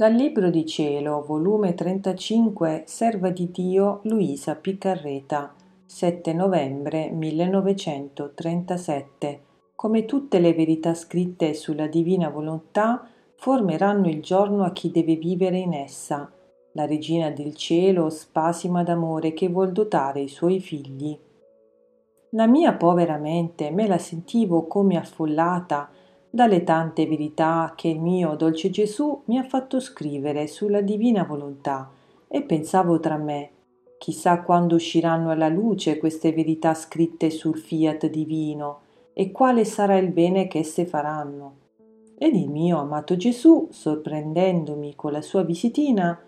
Dal Libro di Cielo, volume 35, Serva di Dio Luisa Piccarreta, 7 novembre 1937. Come tutte le verità scritte sulla divina volontà, formeranno il giorno a chi deve vivere in essa. La regina del cielo spasima d'amore che vuol dotare i suoi figli. La mia povera mente me la sentivo come affollata dalle tante verità che il mio dolce Gesù mi ha fatto scrivere sulla divina volontà e pensavo tra me, chissà quando usciranno alla luce queste verità scritte sul fiat divino e quale sarà il bene che esse faranno. Ed il mio amato Gesù, sorprendendomi con la sua visitina,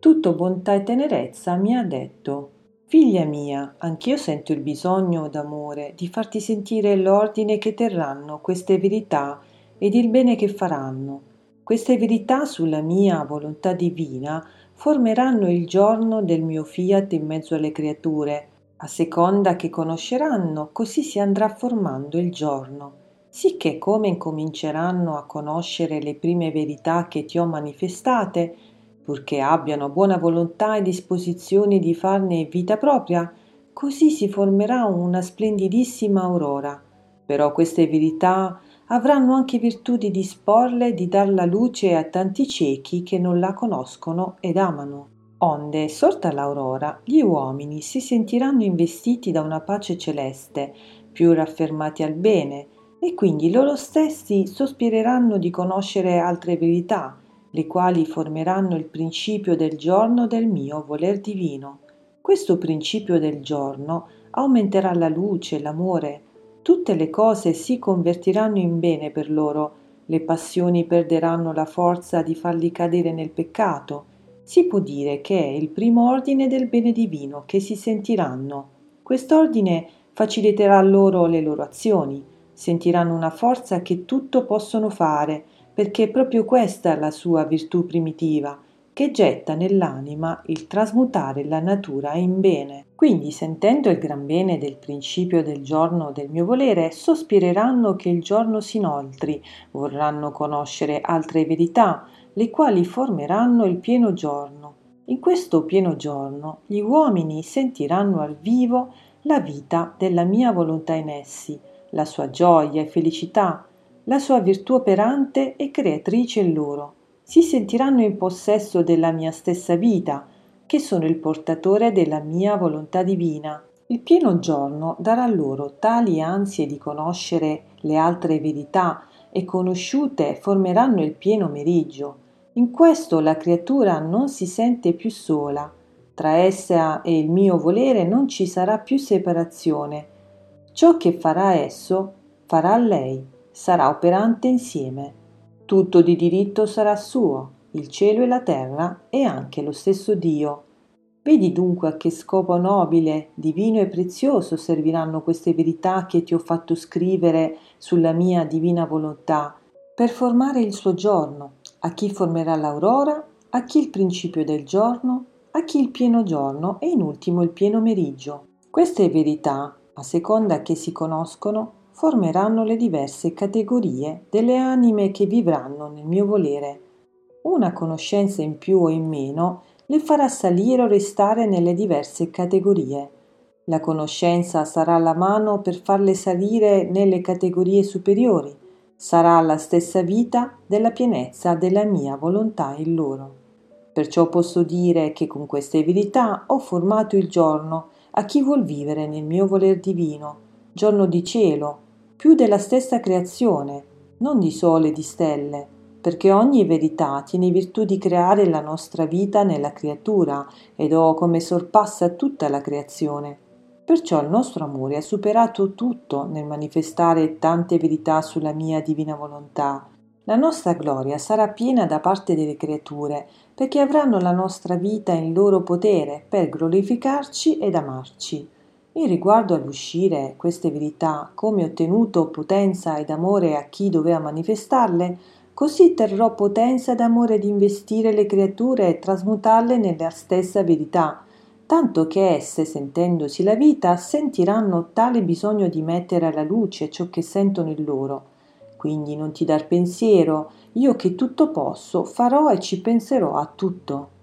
tutto bontà e tenerezza, mi ha detto Figlia mia, anch'io sento il bisogno d'amore di farti sentire l'ordine che terranno queste verità ed il bene che faranno. Queste verità sulla mia volontà divina formeranno il giorno del mio fiat in mezzo alle creature. A seconda che conosceranno, così si andrà formando il giorno, sicché come incominceranno a conoscere le prime verità che ti ho manifestate, purché abbiano buona volontà e disposizioni di farne vita propria, così si formerà una splendidissima aurora. Però queste verità avranno anche virtù di disporle di dar la luce a tanti ciechi che non la conoscono ed amano. Onde, sorta l'aurora, gli uomini si sentiranno investiti da una pace celeste, più raffermati al bene, e quindi loro stessi sospireranno di conoscere altre verità, le quali formeranno il principio del giorno del mio voler divino. Questo principio del giorno aumenterà la luce, l'amore. Tutte le cose si convertiranno in bene per loro, le passioni perderanno la forza di farli cadere nel peccato. Si può dire che è il primo ordine del bene divino che si sentiranno. Quest'ordine faciliterà loro le loro azioni, sentiranno una forza che tutto possono fare, perché è proprio questa la sua virtù primitiva, che getta nell'anima il trasmutare la natura in bene. Quindi, sentendo il gran bene del principio del giorno del mio volere, sospireranno che il giorno si inoltri, vorranno conoscere altre verità, le quali formeranno il pieno giorno. In questo pieno giorno gli uomini sentiranno al vivo la vita della mia volontà in essi, la sua gioia e felicità, la sua virtù operante e creatrice in loro. Si sentiranno in possesso della mia stessa vita, che sono il portatore della mia volontà divina. Il pieno giorno darà loro tali ansie di conoscere le altre verità e conosciute formeranno il pieno meriggio. In questo la creatura non si sente più sola. Tra essa e il mio volere non ci sarà più separazione. Ciò che farà esso farà lei sarà operante insieme. Tutto di diritto sarà suo, il cielo e la terra e anche lo stesso Dio. Vedi dunque a che scopo nobile, divino e prezioso serviranno queste verità che ti ho fatto scrivere sulla mia divina volontà, per formare il suo giorno, a chi formerà l'aurora, a chi il principio del giorno, a chi il pieno giorno e in ultimo il pieno meriggio. Queste verità, a seconda che si conoscono, formeranno le diverse categorie delle anime che vivranno nel mio volere. Una conoscenza in più o in meno le farà salire o restare nelle diverse categorie. La conoscenza sarà la mano per farle salire nelle categorie superiori, sarà la stessa vita della pienezza della mia volontà in loro. Perciò posso dire che con queste verità ho formato il giorno a chi vuol vivere nel mio voler divino, giorno di cielo, più della stessa creazione, non di sole e di stelle, perché ogni verità tiene virtù di creare la nostra vita nella creatura ed oh come sorpassa tutta la creazione. Perciò il nostro amore ha superato tutto nel manifestare tante verità sulla mia divina volontà. La nostra gloria sarà piena da parte delle creature, perché avranno la nostra vita in loro potere per glorificarci ed amarci. In riguardo all'uscire queste verità, come ottenuto potenza ed amore a chi doveva manifestarle, così terrò potenza ed amore di investire le creature e trasmutarle nella stessa verità, tanto che esse, sentendosi la vita, sentiranno tale bisogno di mettere alla luce ciò che sentono in loro. Quindi non ti dar pensiero io che tutto posso, farò e ci penserò a tutto.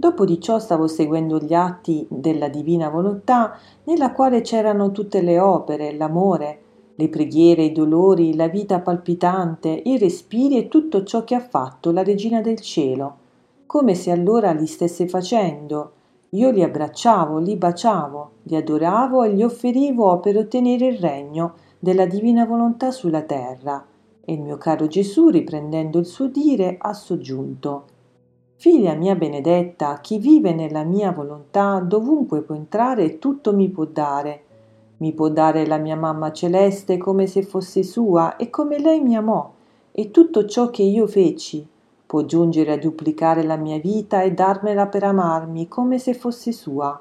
Dopo di ciò stavo seguendo gli atti della divina volontà, nella quale c'erano tutte le opere, l'amore, le preghiere, i dolori, la vita palpitante, i respiri e tutto ciò che ha fatto la Regina del Cielo, come se allora li stesse facendo. Io li abbracciavo, li baciavo, li adoravo e gli offerivo per ottenere il regno della divina volontà sulla terra. E il mio caro Gesù, riprendendo il suo dire, ha soggiunto Figlia mia benedetta, chi vive nella mia volontà dovunque può entrare tutto mi può dare mi può dare la mia mamma celeste come se fosse sua e come lei mi amò, e tutto ciò che io feci. Può giungere a duplicare la mia vita e darmela per amarmi come se fosse sua.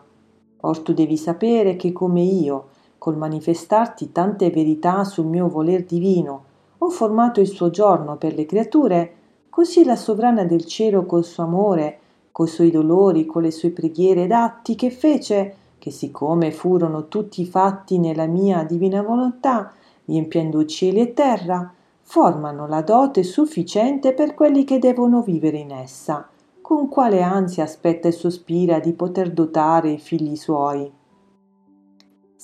Or tu devi sapere che come io, col manifestarti tante verità sul mio voler divino, ho formato il suo giorno per le creature, così la sovrana del cielo col suo amore, coi suoi dolori, con le sue preghiere ed atti che fece, che siccome furono tutti fatti nella mia divina volontà, riempiendo cieli e terra, formano la dote sufficiente per quelli che devono vivere in essa, con quale ansia aspetta e sospira di poter dotare i figli suoi.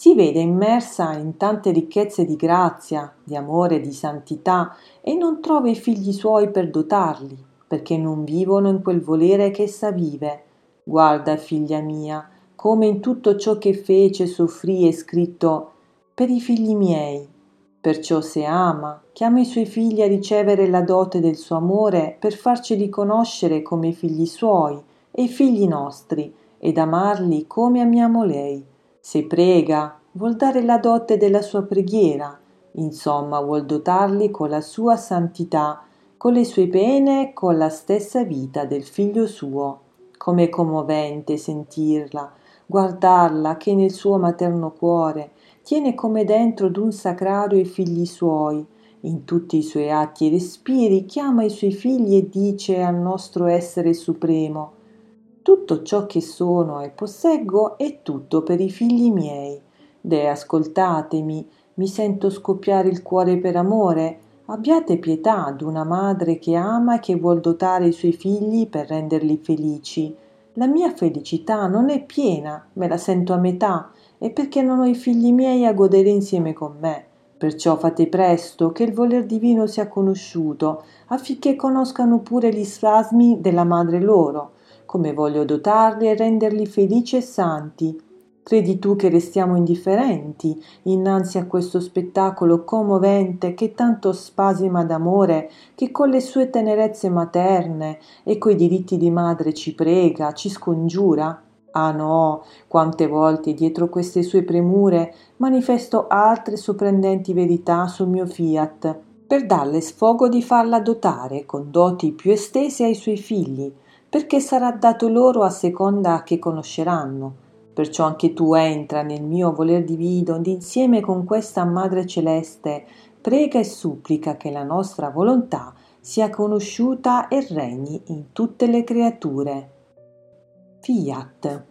Si vede immersa in tante ricchezze di grazia, di amore, di santità e non trova i figli suoi per dotarli, perché non vivono in quel volere che essa vive. Guarda, figlia mia, come in tutto ciò che fece soffrì e scritto per i figli miei. Perciò se ama, chiama i suoi figli a ricevere la dote del suo amore per farceli conoscere come figli suoi e figli nostri, ed amarli come amiamo lei. Se prega, vuol dare la dote della sua preghiera, insomma vuol dotarli con la sua santità, con le sue pene e con la stessa vita del figlio suo. Com'è commovente sentirla, guardarla che nel suo materno cuore tiene come dentro d'un sacrario i figli suoi, in tutti i suoi atti e respiri chiama i suoi figli e dice al nostro essere supremo tutto ciò che sono e posseggo è tutto per i figli miei. Deh, ascoltatemi, mi sento scoppiare il cuore per amore. Abbiate pietà d'una madre che ama e che vuol dotare i suoi figli per renderli felici. La mia felicità non è piena, me la sento a metà, e perché non ho i figli miei a godere insieme con me. Perciò fate presto che il voler divino sia conosciuto, affinché conoscano pure gli spasmi della madre loro, come voglio dotarli e renderli felici e santi, Credi tu che restiamo indifferenti innanzi a questo spettacolo commovente che tanto spasima d'amore, che con le sue tenerezze materne e coi diritti di madre ci prega, ci scongiura? Ah no, quante volte dietro queste sue premure manifesto altre sorprendenti verità sul mio fiat, per darle sfogo di farla dotare con doti più estese ai suoi figli, perché sarà dato loro a seconda che conosceranno Perciò anche tu entra nel mio voler divino ed insieme con questa Madre Celeste prega e supplica che la nostra volontà sia conosciuta e regni in tutte le creature. Fiat.